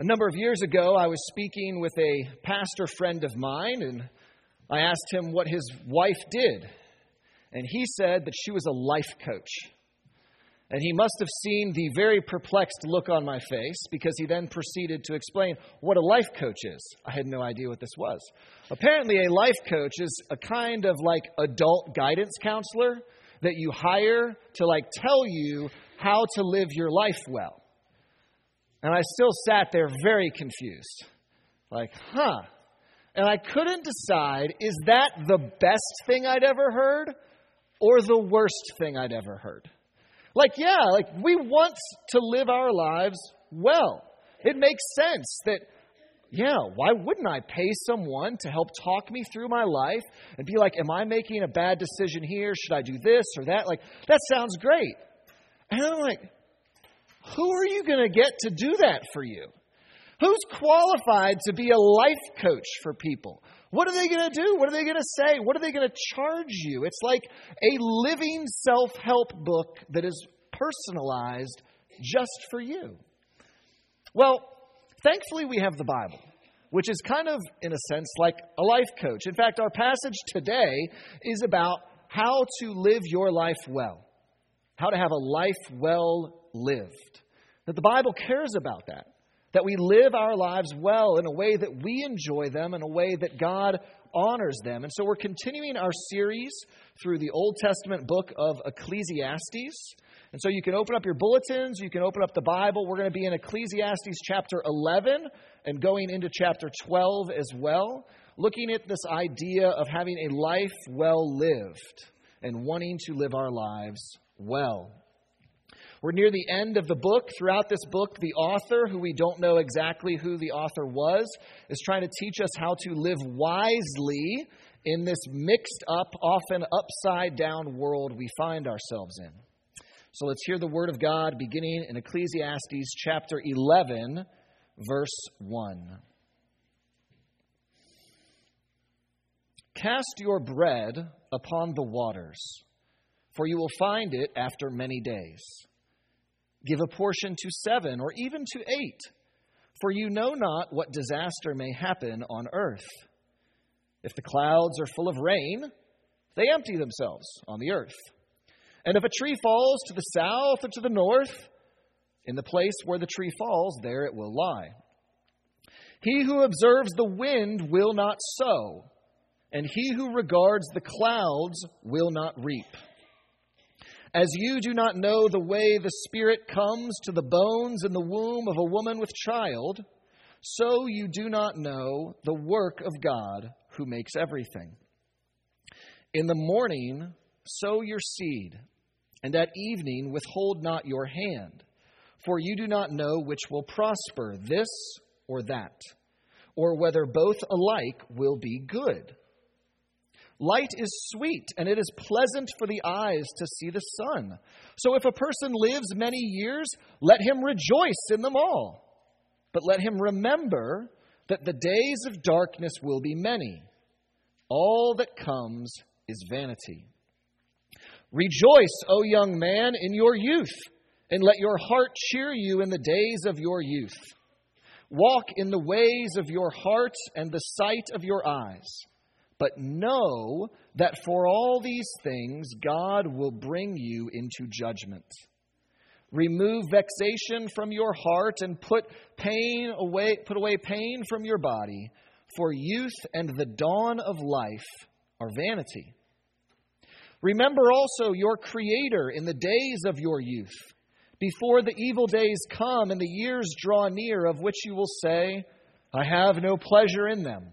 A number of years ago, I was speaking with a pastor friend of mine, and I asked him what his wife did. And he said that she was a life coach. And he must have seen the very perplexed look on my face because he then proceeded to explain what a life coach is. I had no idea what this was. Apparently, a life coach is a kind of like adult guidance counselor that you hire to like tell you how to live your life well. And I still sat there very confused. Like, huh. And I couldn't decide is that the best thing I'd ever heard or the worst thing I'd ever heard? Like, yeah, like we want to live our lives well. It makes sense that, yeah, why wouldn't I pay someone to help talk me through my life and be like, am I making a bad decision here? Should I do this or that? Like, that sounds great. And I'm like, who are you going to get to do that for you? Who's qualified to be a life coach for people? What are they going to do? What are they going to say? What are they going to charge you? It's like a living self help book that is personalized just for you. Well, thankfully, we have the Bible, which is kind of, in a sense, like a life coach. In fact, our passage today is about how to live your life well, how to have a life well lived. That the Bible cares about that that we live our lives well in a way that we enjoy them, in a way that God honors them. And so we're continuing our series through the Old Testament book of Ecclesiastes. And so you can open up your bulletins, you can open up the Bible. We're going to be in Ecclesiastes chapter 11 and going into chapter 12 as well, looking at this idea of having a life well lived and wanting to live our lives well. We're near the end of the book. Throughout this book, the author, who we don't know exactly who the author was, is trying to teach us how to live wisely in this mixed up, often upside down world we find ourselves in. So let's hear the word of God beginning in Ecclesiastes chapter 11, verse 1. Cast your bread upon the waters, for you will find it after many days. Give a portion to seven or even to eight, for you know not what disaster may happen on earth. If the clouds are full of rain, they empty themselves on the earth. And if a tree falls to the south or to the north, in the place where the tree falls, there it will lie. He who observes the wind will not sow, and he who regards the clouds will not reap. As you do not know the way the Spirit comes to the bones in the womb of a woman with child, so you do not know the work of God who makes everything. In the morning, sow your seed, and at evening, withhold not your hand, for you do not know which will prosper, this or that, or whether both alike will be good. Light is sweet, and it is pleasant for the eyes to see the sun. So if a person lives many years, let him rejoice in them all. But let him remember that the days of darkness will be many. All that comes is vanity. Rejoice, O young man, in your youth, and let your heart cheer you in the days of your youth. Walk in the ways of your heart and the sight of your eyes but know that for all these things God will bring you into judgment. Remove vexation from your heart and put pain away, put away pain from your body, for youth and the dawn of life are vanity. Remember also your Creator in the days of your youth, before the evil days come and the years draw near, of which you will say, I have no pleasure in them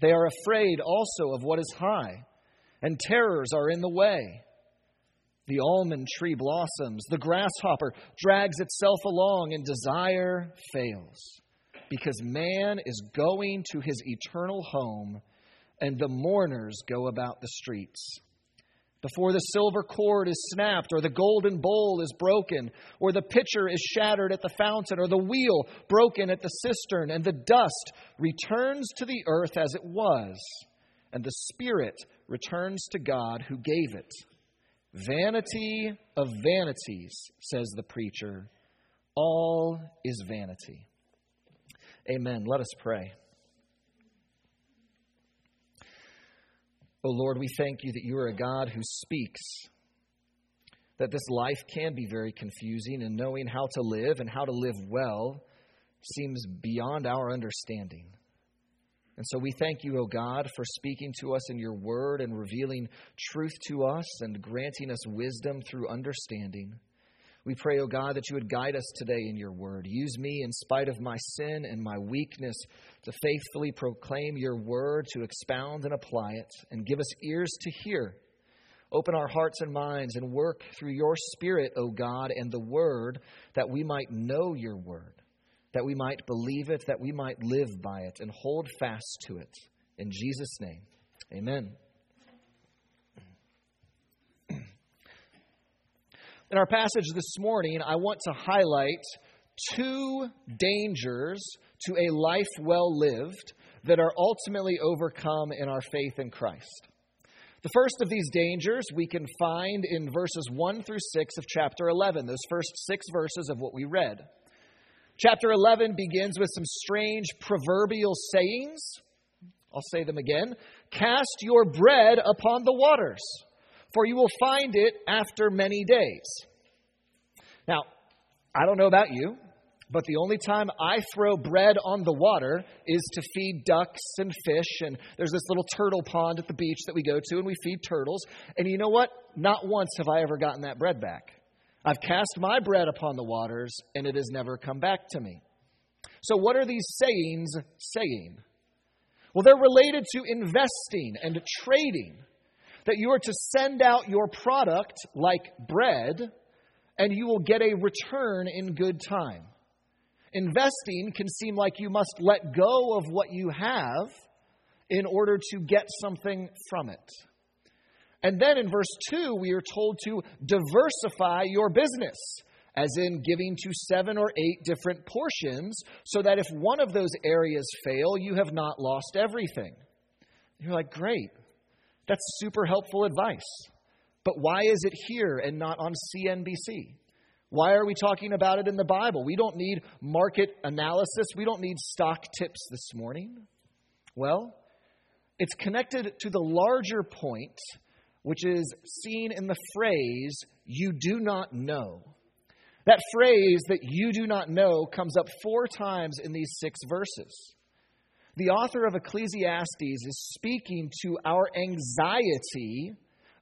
They are afraid also of what is high, and terrors are in the way. The almond tree blossoms, the grasshopper drags itself along, and desire fails. because man is going to his eternal home, and the mourners go about the streets. Before the silver cord is snapped, or the golden bowl is broken, or the pitcher is shattered at the fountain, or the wheel broken at the cistern, and the dust returns to the earth as it was, and the spirit returns to God who gave it. Vanity of vanities, says the preacher. All is vanity. Amen. Let us pray. Oh Lord, we thank you that you are a God who speaks. That this life can be very confusing, and knowing how to live and how to live well seems beyond our understanding. And so we thank you, O God, for speaking to us in your word and revealing truth to us and granting us wisdom through understanding. We pray, O God, that you would guide us today in your word. Use me in spite of my sin and my weakness to faithfully proclaim your word, to expound and apply it, and give us ears to hear. Open our hearts and minds and work through your Spirit, O God, and the word that we might know your word that we might believe it, that we might live by it, and hold fast to it. In Jesus' name, amen. In our passage this morning, I want to highlight two dangers to a life well lived that are ultimately overcome in our faith in Christ. The first of these dangers we can find in verses 1 through 6 of chapter 11, those first six verses of what we read. Chapter 11 begins with some strange proverbial sayings. I'll say them again. Cast your bread upon the waters, for you will find it after many days. Now, I don't know about you, but the only time I throw bread on the water is to feed ducks and fish. And there's this little turtle pond at the beach that we go to, and we feed turtles. And you know what? Not once have I ever gotten that bread back. I've cast my bread upon the waters, and it has never come back to me. So, what are these sayings saying? Well, they're related to investing and trading. That you are to send out your product like bread, and you will get a return in good time. Investing can seem like you must let go of what you have in order to get something from it. And then in verse 2, we are told to diversify your business, as in giving to seven or eight different portions, so that if one of those areas fail, you have not lost everything. You're like, great. That's super helpful advice. But why is it here and not on CNBC? Why are we talking about it in the Bible? We don't need market analysis. We don't need stock tips this morning. Well, it's connected to the larger point which is seen in the phrase, you do not know. That phrase that you do not know comes up four times in these six verses. The author of Ecclesiastes is speaking to our anxiety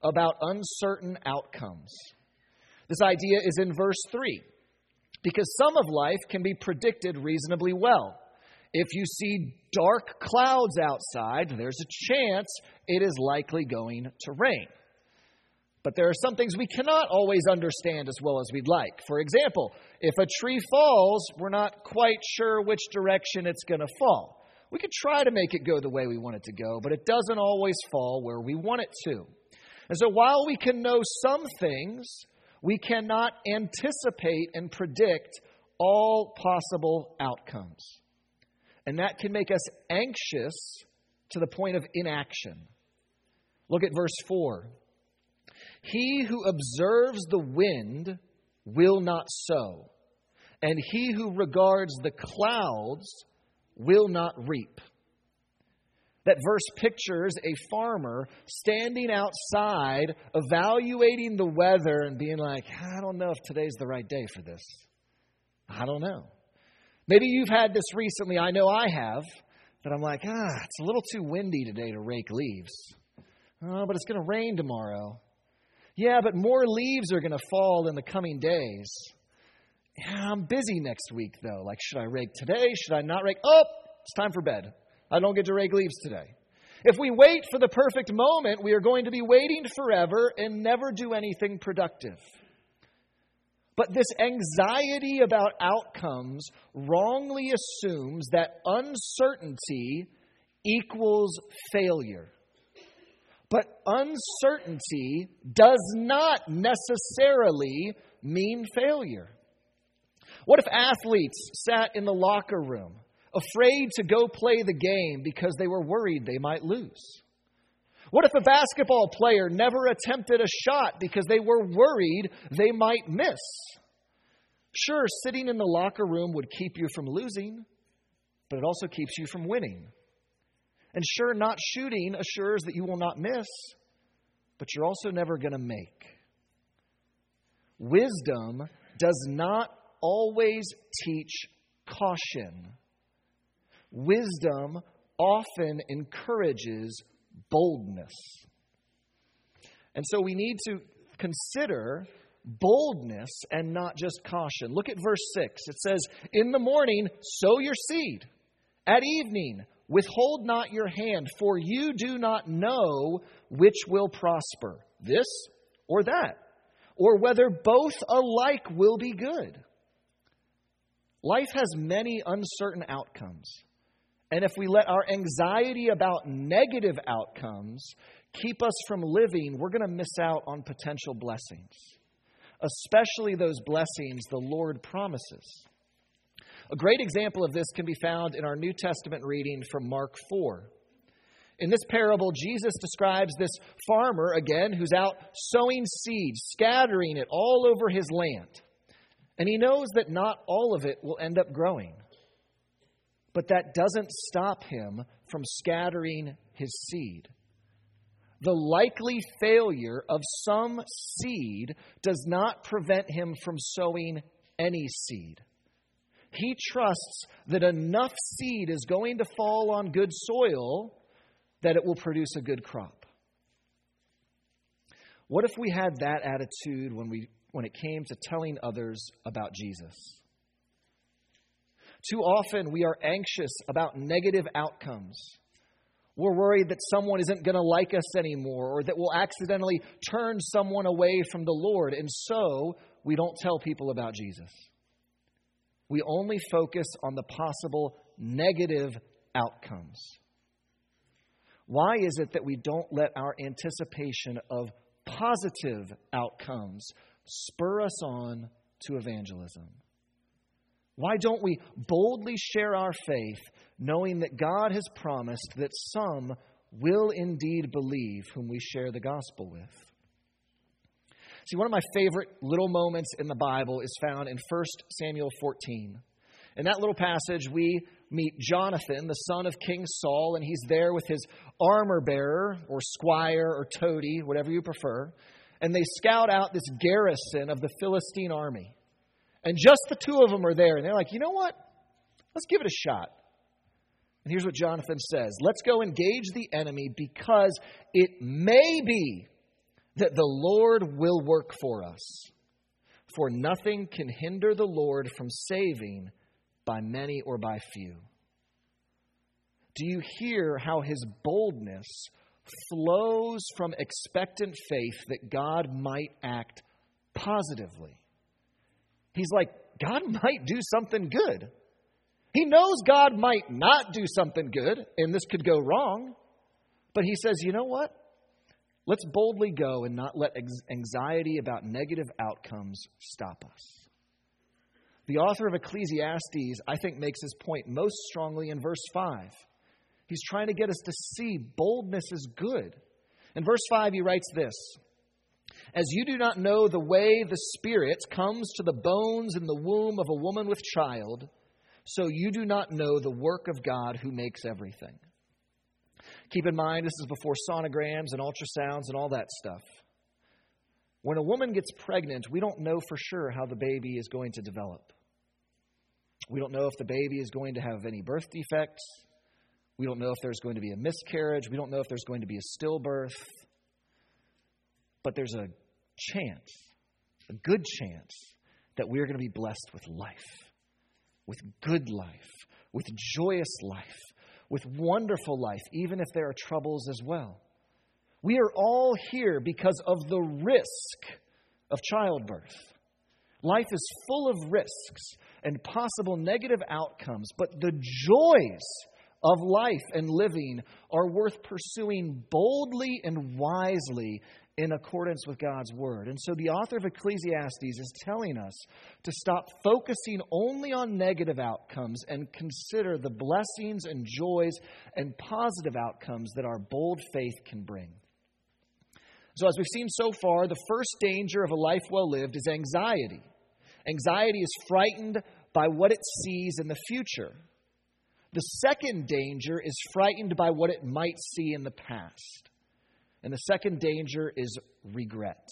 about uncertain outcomes. This idea is in verse 3 because some of life can be predicted reasonably well. If you see dark clouds outside, there's a chance it is likely going to rain. But there are some things we cannot always understand as well as we'd like. For example, if a tree falls, we're not quite sure which direction it's going to fall. We could try to make it go the way we want it to go, but it doesn't always fall where we want it to. And so while we can know some things, we cannot anticipate and predict all possible outcomes. And that can make us anxious to the point of inaction. Look at verse 4. He who observes the wind will not sow, and he who regards the clouds will not reap. That verse pictures a farmer standing outside, evaluating the weather, and being like, I don't know if today's the right day for this. I don't know. Maybe you've had this recently. I know I have. That I'm like, ah, it's a little too windy today to rake leaves. Oh, but it's going to rain tomorrow. Yeah, but more leaves are going to fall in the coming days. I'm busy next week, though. Like, should I rake today? Should I not rake? Oh, it's time for bed. I don't get to rake leaves today. If we wait for the perfect moment, we are going to be waiting forever and never do anything productive. But this anxiety about outcomes wrongly assumes that uncertainty equals failure. But uncertainty does not necessarily mean failure. What if athletes sat in the locker room, afraid to go play the game because they were worried they might lose? What if a basketball player never attempted a shot because they were worried they might miss? Sure, sitting in the locker room would keep you from losing, but it also keeps you from winning. And sure, not shooting assures that you will not miss, but you're also never going to make. Wisdom does not always teach caution. Wisdom often encourages boldness. And so we need to consider boldness and not just caution. Look at verse 6. It says, In the morning, sow your seed. At evening, withhold not your hand, for you do not know which will prosper, this or that, or whether both alike will be good. Life has many uncertain outcomes. And if we let our anxiety about negative outcomes keep us from living, we're going to miss out on potential blessings, especially those blessings the Lord promises. A great example of this can be found in our New Testament reading from Mark 4. In this parable, Jesus describes this farmer, again, who's out sowing seeds, scattering it all over his land. And he knows that not all of it will end up growing. But that doesn't stop him from scattering his seed. The likely failure of some seed does not prevent him from sowing any seed. He trusts that enough seed is going to fall on good soil that it will produce a good crop. What if we had that attitude when, we, when it came to telling others about Jesus? Too often we are anxious about negative outcomes. We're worried that someone isn't going to like us anymore or that we'll accidentally turn someone away from the Lord, and so we don't tell people about Jesus. We only focus on the possible negative outcomes. Why is it that we don't let our anticipation of positive outcomes spur us on to evangelism? Why don't we boldly share our faith, knowing that God has promised that some will indeed believe whom we share the gospel with? See, one of my favorite little moments in the Bible is found in 1 Samuel 14. In that little passage, we meet Jonathan, the son of King Saul, and he's there with his armor bearer, or squire, or toady, whatever you prefer. And they scout out this garrison of the Philistine army. And just the two of them are there. And they're like, you know what? Let's give it a shot. And here's what Jonathan says Let's go engage the enemy because it may be that the Lord will work for us. For nothing can hinder the Lord from saving by many or by few. Do you hear how his boldness flows from expectant faith that God might act positively? He's like, God might do something good. He knows God might not do something good, and this could go wrong. But he says, you know what? Let's boldly go and not let anxiety about negative outcomes stop us. The author of Ecclesiastes, I think, makes his point most strongly in verse 5. He's trying to get us to see boldness is good. In verse 5, he writes this as you do not know the way the Spirit comes to the bones in the womb of a woman with child, so you do not know the work of God who makes everything. Keep in mind, this is before sonograms and ultrasounds and all that stuff. When a woman gets pregnant, we don't know for sure how the baby is going to develop. We don't know if the baby is going to have any birth defects. We don't know if there's going to be a miscarriage. We don't know if there's going to be a stillbirth. But there's a chance, a good chance, that we are going to be blessed with life, with good life, with joyous life, with wonderful life, even if there are troubles as well. We are all here because of the risk of childbirth. Life is full of risks and possible negative outcomes, but the joys of life and living are worth pursuing boldly and wisely in accordance with God's word. And so the author of Ecclesiastes is telling us to stop focusing only on negative outcomes and consider the blessings and joys and positive outcomes that our bold faith can bring. So, as we've seen so far, the first danger of a life well lived is anxiety. Anxiety is frightened by what it sees in the future. The second danger is frightened by what it might see in the past. And the second danger is regret.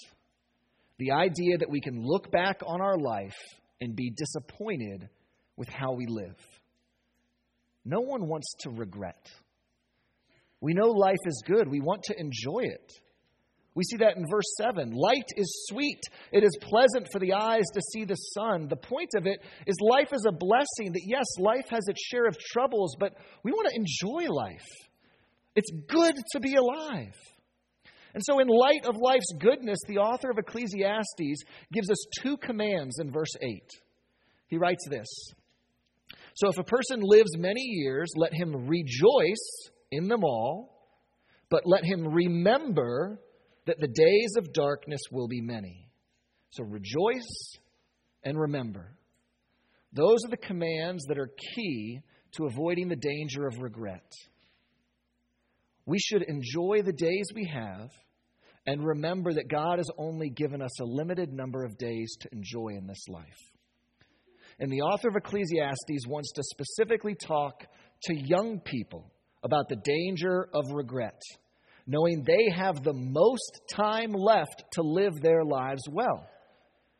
The idea that we can look back on our life and be disappointed with how we live. No one wants to regret. We know life is good, we want to enjoy it. We see that in verse 7. Light is sweet. It is pleasant for the eyes to see the sun. The point of it is life is a blessing that, yes, life has its share of troubles, but we want to enjoy life. It's good to be alive. And so, in light of life's goodness, the author of Ecclesiastes gives us two commands in verse 8. He writes this So, if a person lives many years, let him rejoice in them all, but let him remember that the days of darkness will be many. So, rejoice and remember. Those are the commands that are key to avoiding the danger of regret. We should enjoy the days we have and remember that God has only given us a limited number of days to enjoy in this life. And the author of Ecclesiastes wants to specifically talk to young people about the danger of regret, knowing they have the most time left to live their lives well.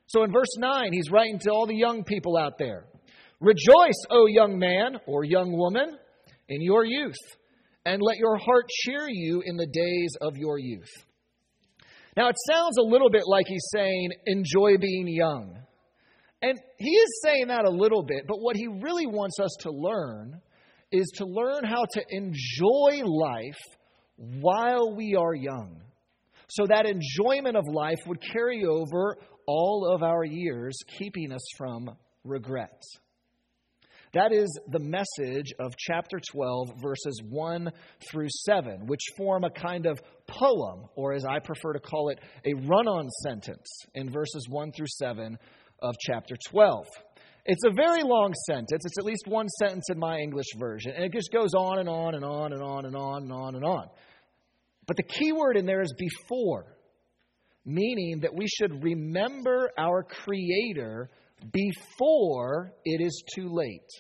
So in verse 9, he's writing to all the young people out there Rejoice, O young man or young woman, in your youth, and let your heart cheer you in the days of your youth. Now, it sounds a little bit like he's saying, enjoy being young. And he is saying that a little bit, but what he really wants us to learn is to learn how to enjoy life while we are young. So that enjoyment of life would carry over all of our years, keeping us from regret. That is the message of chapter 12, verses 1 through 7, which form a kind of poem, or as I prefer to call it, a run on sentence in verses 1 through 7 of chapter 12. It's a very long sentence. It's at least one sentence in my English version, and it just goes on and on and on and on and on and on and on. But the key word in there is before, meaning that we should remember our Creator before it is too late.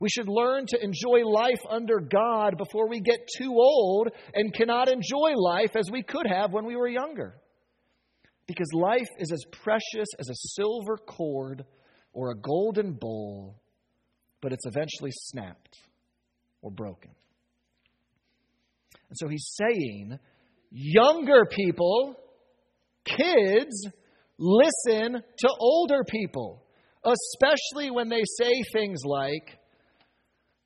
We should learn to enjoy life under God before we get too old and cannot enjoy life as we could have when we were younger. Because life is as precious as a silver cord or a golden bowl, but it's eventually snapped or broken. And so he's saying, younger people, kids, listen to older people, especially when they say things like,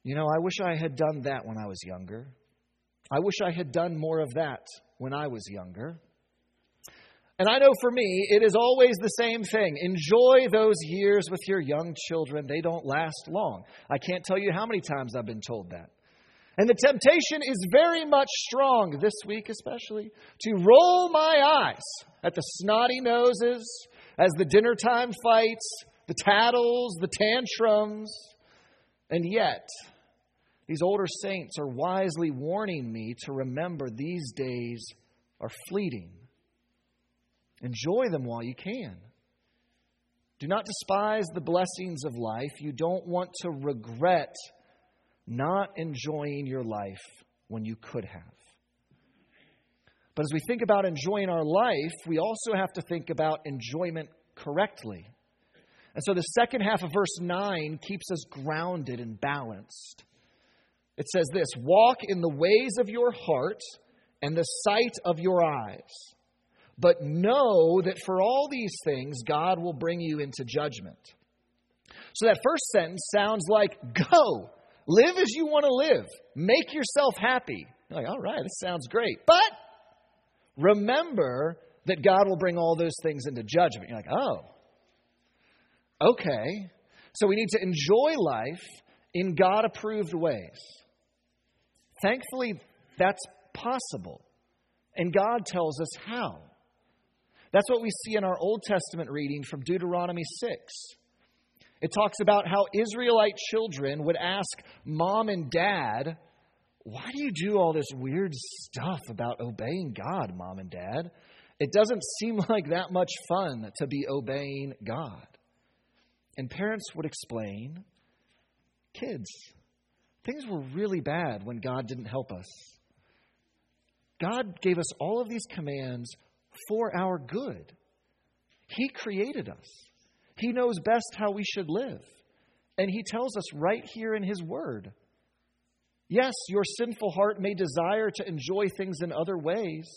you know, I wish I had done that when I was younger. I wish I had done more of that when I was younger. And I know for me, it is always the same thing. Enjoy those years with your young children. They don't last long. I can't tell you how many times I've been told that. And the temptation is very much strong this week, especially, to roll my eyes at the snotty noses, as the dinner time fights, the tattles, the tantrums. And yet, these older saints are wisely warning me to remember these days are fleeting. Enjoy them while you can. Do not despise the blessings of life. You don't want to regret not enjoying your life when you could have. But as we think about enjoying our life, we also have to think about enjoyment correctly. And so the second half of verse 9 keeps us grounded and balanced. It says this Walk in the ways of your heart and the sight of your eyes. But know that for all these things, God will bring you into judgment. So that first sentence sounds like go, live as you want to live, make yourself happy. You're like, all right, this sounds great. But remember that God will bring all those things into judgment. You're like, oh, Okay, so we need to enjoy life in God approved ways. Thankfully, that's possible. And God tells us how. That's what we see in our Old Testament reading from Deuteronomy 6. It talks about how Israelite children would ask mom and dad, Why do you do all this weird stuff about obeying God, mom and dad? It doesn't seem like that much fun to be obeying God. And parents would explain, Kids, things were really bad when God didn't help us. God gave us all of these commands for our good. He created us, He knows best how we should live. And He tells us right here in His Word. Yes, your sinful heart may desire to enjoy things in other ways,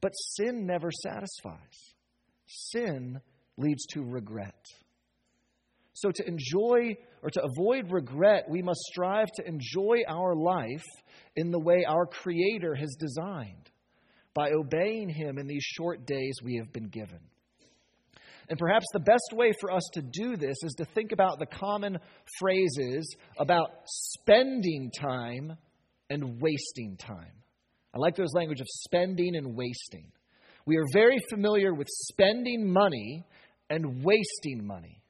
but sin never satisfies. Sin leads to regret. So, to enjoy or to avoid regret, we must strive to enjoy our life in the way our Creator has designed by obeying Him in these short days we have been given. And perhaps the best way for us to do this is to think about the common phrases about spending time and wasting time. I like those language of spending and wasting. We are very familiar with spending money and wasting money.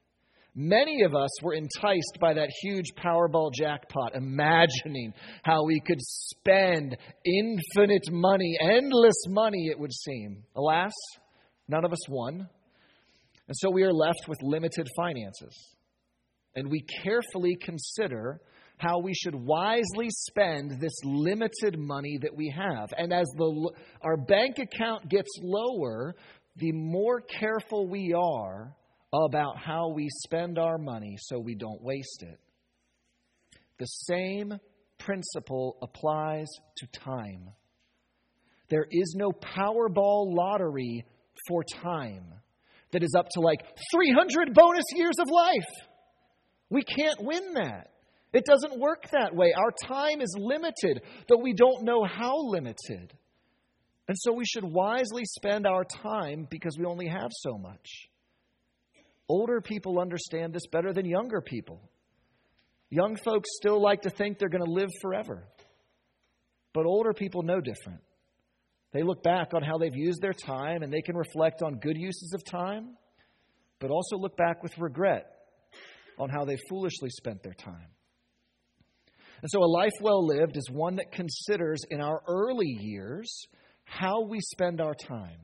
Many of us were enticed by that huge Powerball jackpot, imagining how we could spend infinite money, endless money, it would seem. Alas, none of us won. And so we are left with limited finances. And we carefully consider how we should wisely spend this limited money that we have. And as the, our bank account gets lower, the more careful we are about how we spend our money so we don't waste it. The same principle applies to time. There is no Powerball lottery for time that is up to like 300 bonus years of life. We can't win that. It doesn't work that way. Our time is limited, though we don't know how limited. And so we should wisely spend our time because we only have so much. Older people understand this better than younger people. Young folks still like to think they're going to live forever. But older people know different. They look back on how they've used their time and they can reflect on good uses of time, but also look back with regret on how they foolishly spent their time. And so, a life well lived is one that considers in our early years how we spend our time,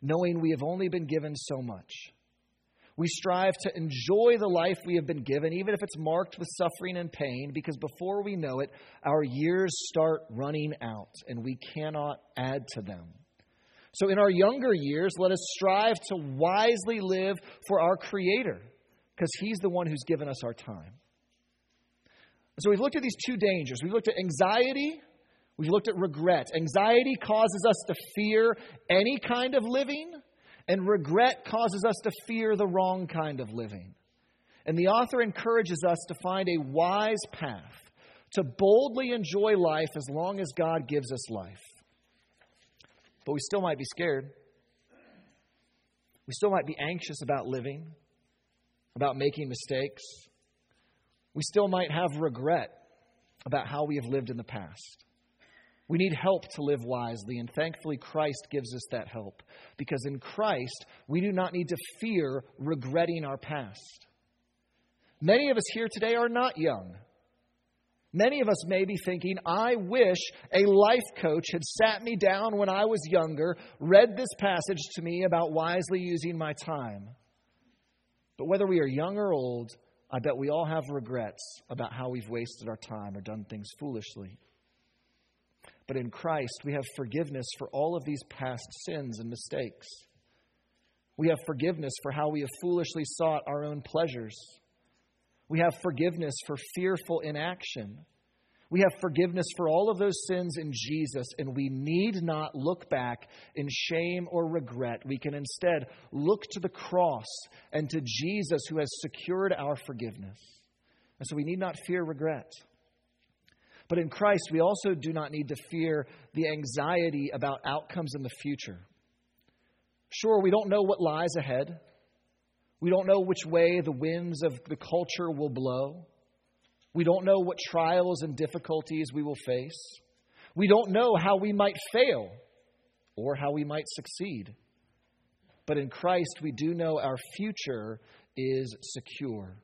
knowing we have only been given so much. We strive to enjoy the life we have been given, even if it's marked with suffering and pain, because before we know it, our years start running out and we cannot add to them. So, in our younger years, let us strive to wisely live for our Creator, because He's the one who's given us our time. So, we've looked at these two dangers. We've looked at anxiety, we've looked at regret. Anxiety causes us to fear any kind of living and regret causes us to fear the wrong kind of living. And the author encourages us to find a wise path to boldly enjoy life as long as God gives us life. But we still might be scared. We still might be anxious about living, about making mistakes. We still might have regret about how we have lived in the past. We need help to live wisely, and thankfully, Christ gives us that help. Because in Christ, we do not need to fear regretting our past. Many of us here today are not young. Many of us may be thinking, I wish a life coach had sat me down when I was younger, read this passage to me about wisely using my time. But whether we are young or old, I bet we all have regrets about how we've wasted our time or done things foolishly. But in Christ, we have forgiveness for all of these past sins and mistakes. We have forgiveness for how we have foolishly sought our own pleasures. We have forgiveness for fearful inaction. We have forgiveness for all of those sins in Jesus, and we need not look back in shame or regret. We can instead look to the cross and to Jesus who has secured our forgiveness. And so we need not fear regret. But in Christ, we also do not need to fear the anxiety about outcomes in the future. Sure, we don't know what lies ahead. We don't know which way the winds of the culture will blow. We don't know what trials and difficulties we will face. We don't know how we might fail or how we might succeed. But in Christ, we do know our future is secure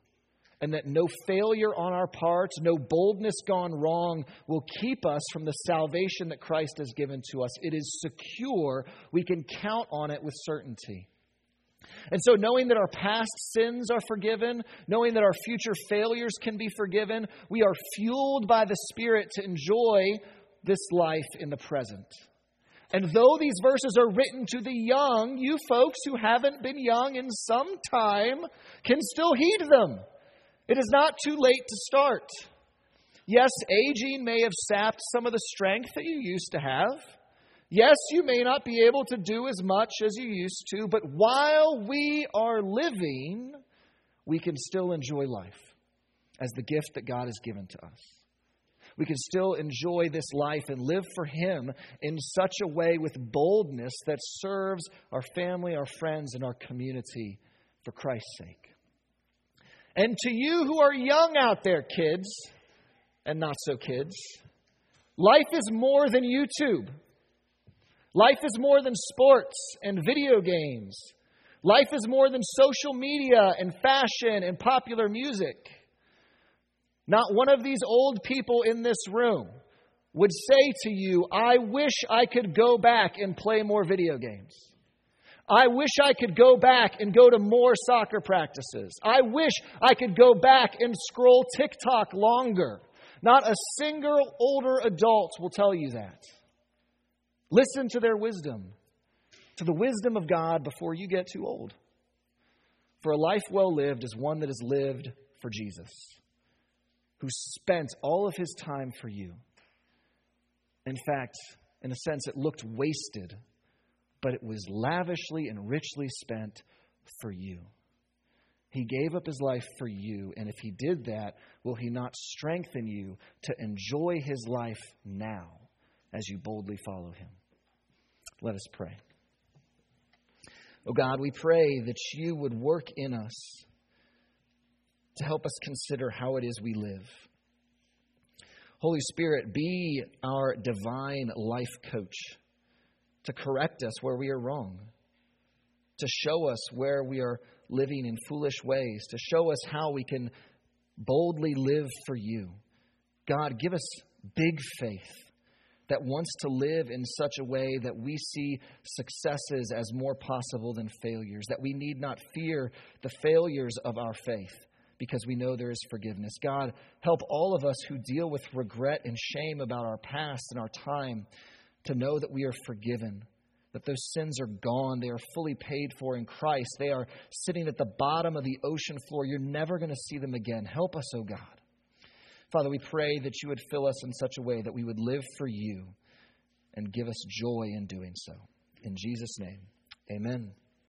and that no failure on our parts, no boldness gone wrong will keep us from the salvation that Christ has given to us. It is secure. We can count on it with certainty. And so, knowing that our past sins are forgiven, knowing that our future failures can be forgiven, we are fueled by the Spirit to enjoy this life in the present. And though these verses are written to the young, you folks who haven't been young in some time can still heed them. It is not too late to start. Yes, aging may have sapped some of the strength that you used to have. Yes, you may not be able to do as much as you used to, but while we are living, we can still enjoy life as the gift that God has given to us. We can still enjoy this life and live for Him in such a way with boldness that serves our family, our friends, and our community for Christ's sake. And to you who are young out there, kids, and not so kids, life is more than YouTube. Life is more than sports and video games. Life is more than social media and fashion and popular music. Not one of these old people in this room would say to you, I wish I could go back and play more video games. I wish I could go back and go to more soccer practices. I wish I could go back and scroll TikTok longer. Not a single older adult will tell you that. Listen to their wisdom, to the wisdom of God before you get too old. For a life well lived is one that is lived for Jesus, who spent all of his time for you. In fact, in a sense, it looked wasted, but it was lavishly and richly spent for you. He gave up his life for you, and if he did that, will he not strengthen you to enjoy his life now? as you boldly follow him. Let us pray. Oh God, we pray that you would work in us to help us consider how it is we live. Holy Spirit, be our divine life coach to correct us where we are wrong, to show us where we are living in foolish ways, to show us how we can boldly live for you. God, give us big faith that wants to live in such a way that we see successes as more possible than failures, that we need not fear the failures of our faith because we know there is forgiveness. God, help all of us who deal with regret and shame about our past and our time to know that we are forgiven. That those sins are gone. They are fully paid for in Christ. They are sitting at the bottom of the ocean floor. You're never going to see them again. Help us, O oh God. Father, we pray that you would fill us in such a way that we would live for you and give us joy in doing so. In Jesus' name, amen.